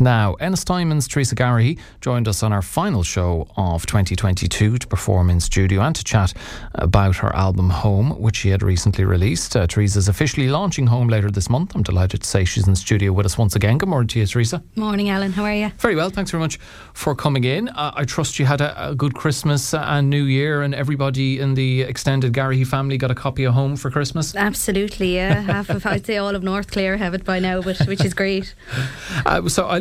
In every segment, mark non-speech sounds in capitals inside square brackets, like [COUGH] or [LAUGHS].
now. Ennis Teresa Garrahy joined us on our final show of 2022 to perform in studio and to chat about her album Home, which she had recently released. Uh, Teresa's officially launching Home later this month. I'm delighted to say she's in studio with us once again. Good morning to you, Teresa. Morning, Alan. How are you? Very well. Thanks very much for coming in. Uh, I trust you had a, a, good Christmas and New Year, and everybody in the extended Garrahy family got a copy of Home for Christmas. Absolutely, yeah. Half of, I'd say all of North Clare have it by now, but which is great. [LAUGHS] Uh, so, I,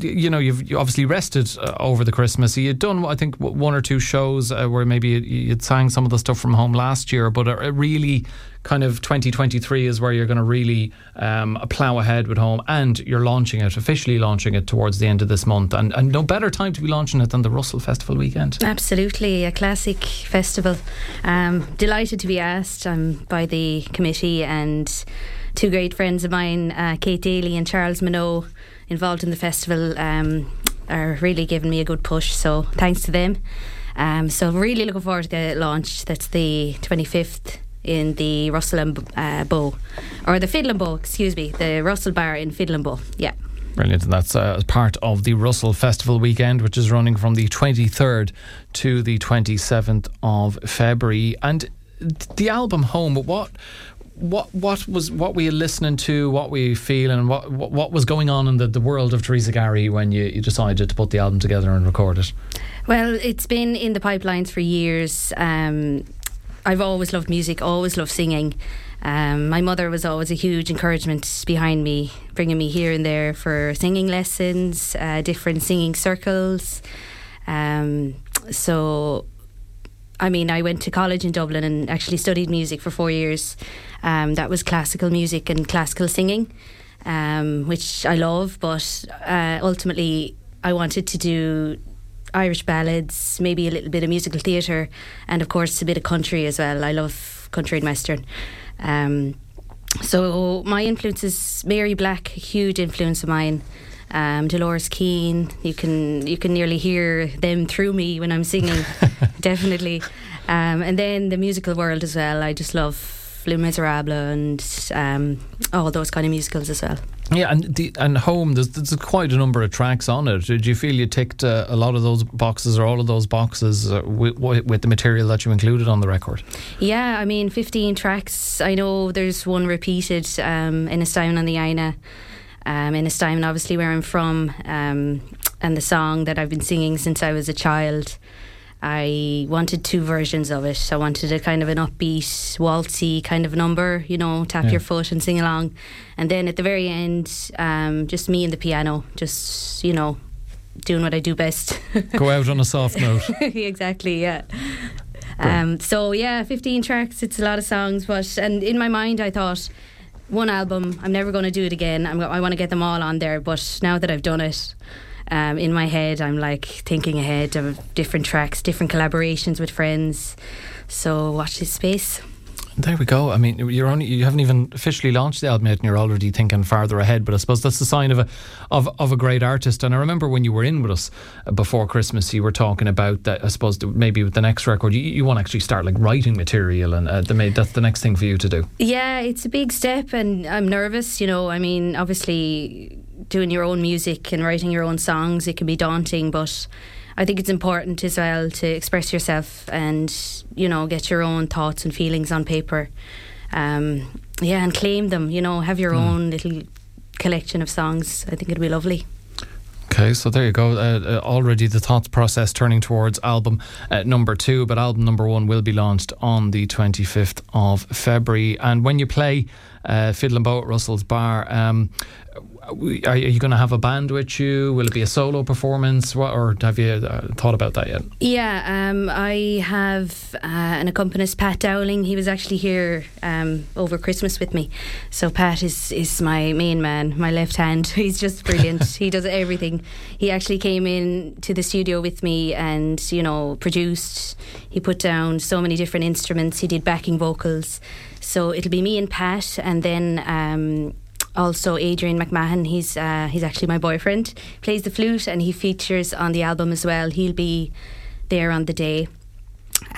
you know, you've you obviously rested uh, over the Christmas. You'd done, I think, one or two shows uh, where maybe you'd sang some of the stuff from home last year, but it really kind of 2023 is where you're going to really um, plough ahead with home and you're launching it, officially launching it towards the end of this month. And, and no better time to be launching it than the Russell Festival weekend. Absolutely, a classic festival. Um, delighted to be asked um, by the committee and two great friends of mine, uh, Kate Daly and Charles Minot, involved in the festival, um, are really giving me a good push. So thanks to them. Um, so really looking forward to the launch. That's the 25th in the Russell and uh, Bow, or the Fiddle and Bow, excuse me, the Russell Bar in Fiddle and Bow. Yeah. Brilliant. And that's uh, part of the Russell Festival weekend, which is running from the 23rd to the 27th of February. And the album Home, what what what was what were you listening to, what were you feeling, what what, what was going on in the, the world of Teresa Gary when you, you decided to put the album together and record it? Well, it's been in the pipelines for years. Um, I've always loved music, always loved singing. Um, my mother was always a huge encouragement behind me, bringing me here and there for singing lessons, uh, different singing circles. Um, so I mean, I went to college in Dublin and actually studied music for four years. Um, that was classical music and classical singing, um, which I love, but uh, ultimately I wanted to do Irish ballads, maybe a little bit of musical theatre, and of course a bit of country as well. I love country and western. Um, so my influences, Mary Black, a huge influence of mine um, Dolores Keane. You can you can nearly hear them through me when I'm singing, [LAUGHS] definitely. Um, and then the musical world as well. I just love Les Miserables and um, all those kind of musicals as well. Yeah, and the, and home. There's, there's quite a number of tracks on it. Did you feel you ticked uh, a lot of those boxes or all of those boxes uh, with, with, the material that you included on the record? Yeah, I mean, 15 tracks. I know there's one repeated um, Ennistimon on the Aina um, Ennistimon, obviously where I'm from, um, and the song that I've been singing since I was a child. I wanted two versions of it. I wanted a kind of an upbeat, waltzy kind of number, you know, tap yeah. your foot and sing along. And then at the very end, um, just me and the piano, just, you know, doing what I do best. Go out on a [LAUGHS] soft note. exactly, yeah. Um, so yeah, 15 tracks, it's a lot of songs, but, and in my mind I thought, one album. I'm never going to do it again. I'm, I want to get them all on there. But now that I've done it, um, in my head, I'm like thinking ahead of different tracks, different collaborations with friends. So watch this space. There we go. I mean, you're only you haven't even officially launched the album yet, and you're already thinking farther ahead. But I suppose that's the sign of a of, of a great artist. And I remember when you were in with us uh, before Christmas, you were talking about that. I suppose maybe with the next record, you, you want to actually start like writing material, and uh, that's the next thing for you to do. Yeah, it's a big step, and I'm nervous. You know, I mean, obviously doing your own music and writing your own songs, it can be daunting, but I think it's important as well to express yourself and you know get your own thoughts and feelings on paper. Um, yeah, and claim them. You know, have your mm. own little collection of songs. I think it'd be lovely. Okay, so there you go. Uh, uh, already the thought process turning towards album uh, number two, but album number one will be launched on the 25th of February. And when you play uh, Fiddle and Bow at Russell's Bar, um, are you going to have a band with you? Will it be a solo performance? What, or have you uh, thought about that yet? Yeah, um, I have uh, an accompanist, Pat Dowling. He was actually here um, over Christmas with me. So Pat is is my main man, my left hand. [LAUGHS] He's just brilliant. [LAUGHS] he does everything. He actually came in to the studio with me and you know produced. He put down so many different instruments. He did backing vocals. So it'll be me and Pat, and then. Um, also Adrian McMahon. He's uh, he's actually my boyfriend. Plays the flute and he features on the album as well. He'll be there on the day.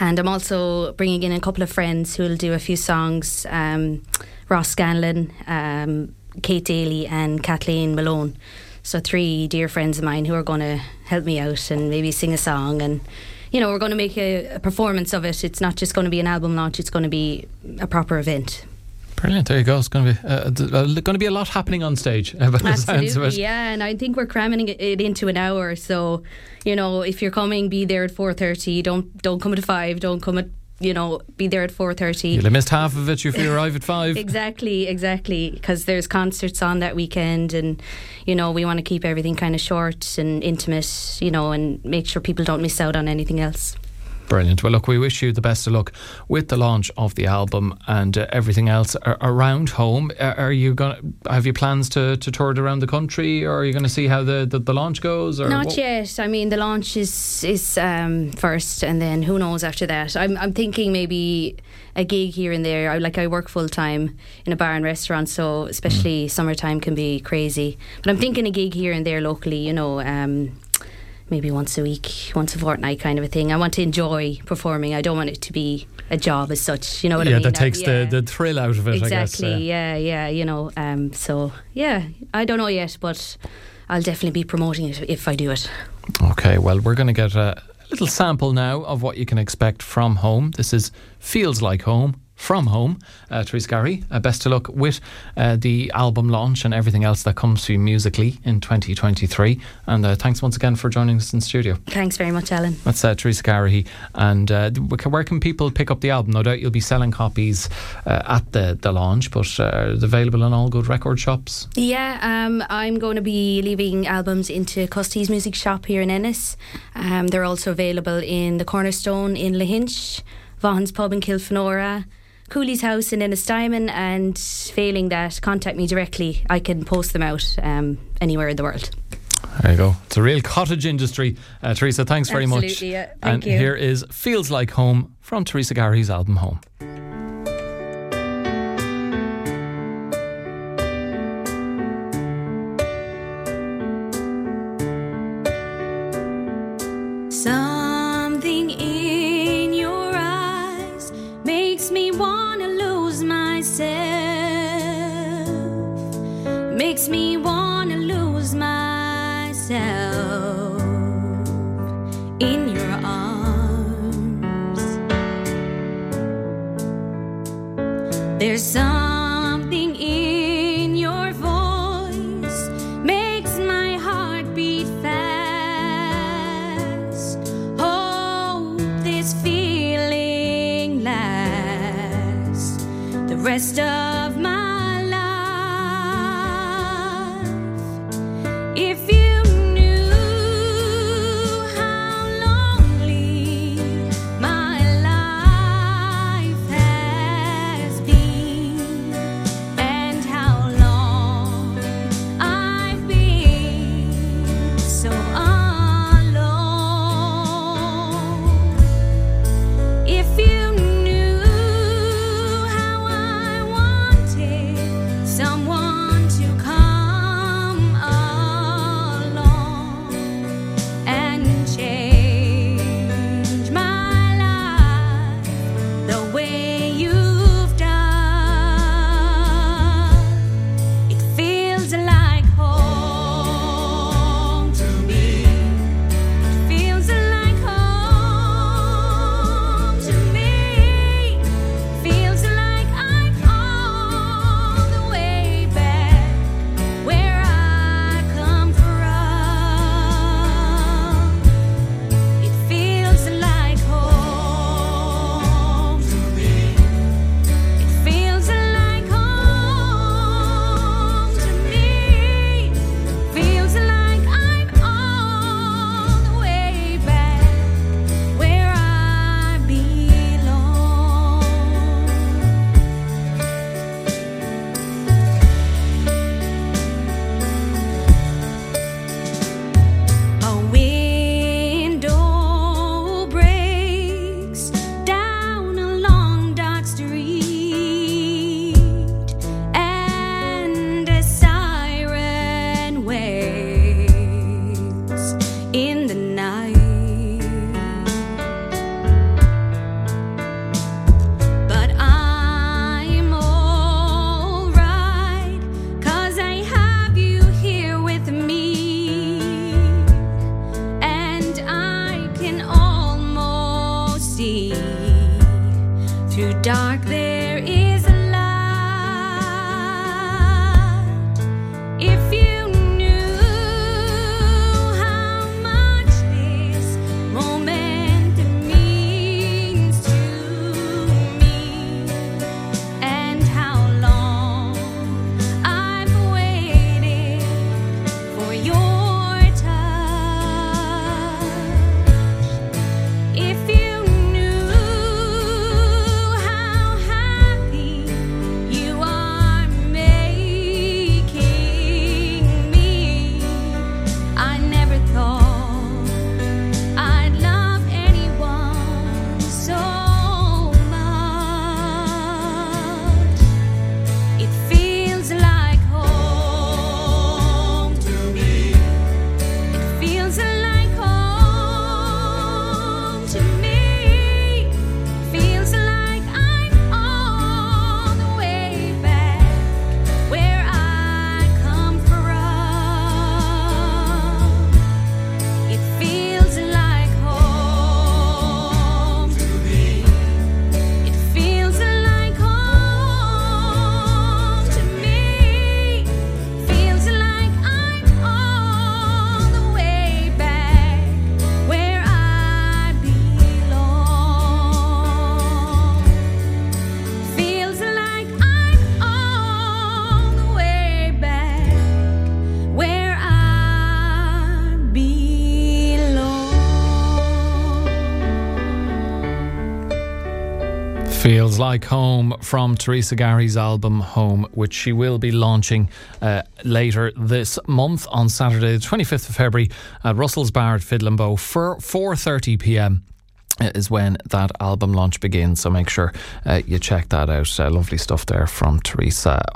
And I'm also bringing in a couple of friends who will do a few songs. Um, Ross Scanlon, um, Kate Daly, and Kathleen Malone. So three dear friends of mine who are going to help me out and maybe sing a song and you know we're going to make a, a performance of it. It's not just going to be an album launch; it's going to be a proper event. Brilliant. There you go. It's going to be uh, uh, going to be a lot happening on stage. [LAUGHS] Absolutely, yeah. And I think we're cramming it into an hour. So, you know, if you're coming, be there at four thirty. Don't don't come at five. Don't come at you know, be there at four thirty. You'll have missed half of it if you arrive at five. [LAUGHS] exactly, exactly. Because there's concerts on that weekend, and you know, we want to keep everything kind of short and intimate, you know, and make sure people don't miss out on anything else. Brilliant. Well, look, we wish you the best of luck with the launch of the album and uh, everything else around home. Are you going? Have you plans to, to tour it around the country, or are you going to see how the, the, the launch goes? Not what? yet. I mean, the launch is is um, first, and then who knows after that. I'm I'm thinking maybe a gig here and there. I like I work full time in a bar and restaurant, so especially mm. summertime can be crazy. But I'm thinking a gig here and there locally. You know. Um, maybe once a week, once a fortnight kind of a thing. I want to enjoy performing. I don't want it to be a job as such. You know what yeah, I mean? Yeah, that takes yeah. the, the thrill out of it. Exactly. Guess, yeah. yeah, yeah. You know. Um, so yeah, I don't know yet, but I'll definitely be promoting it if I do it. Okay. Well, we're going to get a little sample now of what you can expect from home. This is feels like home from home. Uh, Theresa Garrihy, uh, best of luck with uh, the album launch and everything else that comes to you musically in 2023. And uh, thanks once again for joining us in studio. Thanks very much, Alan. That's uh, Theresa Garrihy. And uh, where can people pick up the album? No doubt you'll be selling copies uh, at the, the launch, but it's available in all good record shops. Yeah, um, I'm going to be leaving albums into Custy's Music Shop here in Ennis. Um, they're also available in the Cornerstone in Lahinch. Vaughan's Pub in Kilfenora, Cooley's house in Ennistymon, and failing that, contact me directly. I can post them out um, anywhere in the world. There you go. It's a real cottage industry. Uh, Theresa, thanks very Absolutely, much. Yeah. Thank and you. here is Feels Like Home from Teresa Garrihy's album Home. There's something in your voice makes my heart beat fast. Hope this feeling lasts the rest of my life. If Feels Like Home from Teresa Gary's album Home, which she will be launching uh, later this month on Saturday, the 25th of February at Russell's Bar at Fiddle for 4.30 p.m. Is when that album launch begins, so make sure uh, you check that out. Uh, lovely stuff there from Teresa.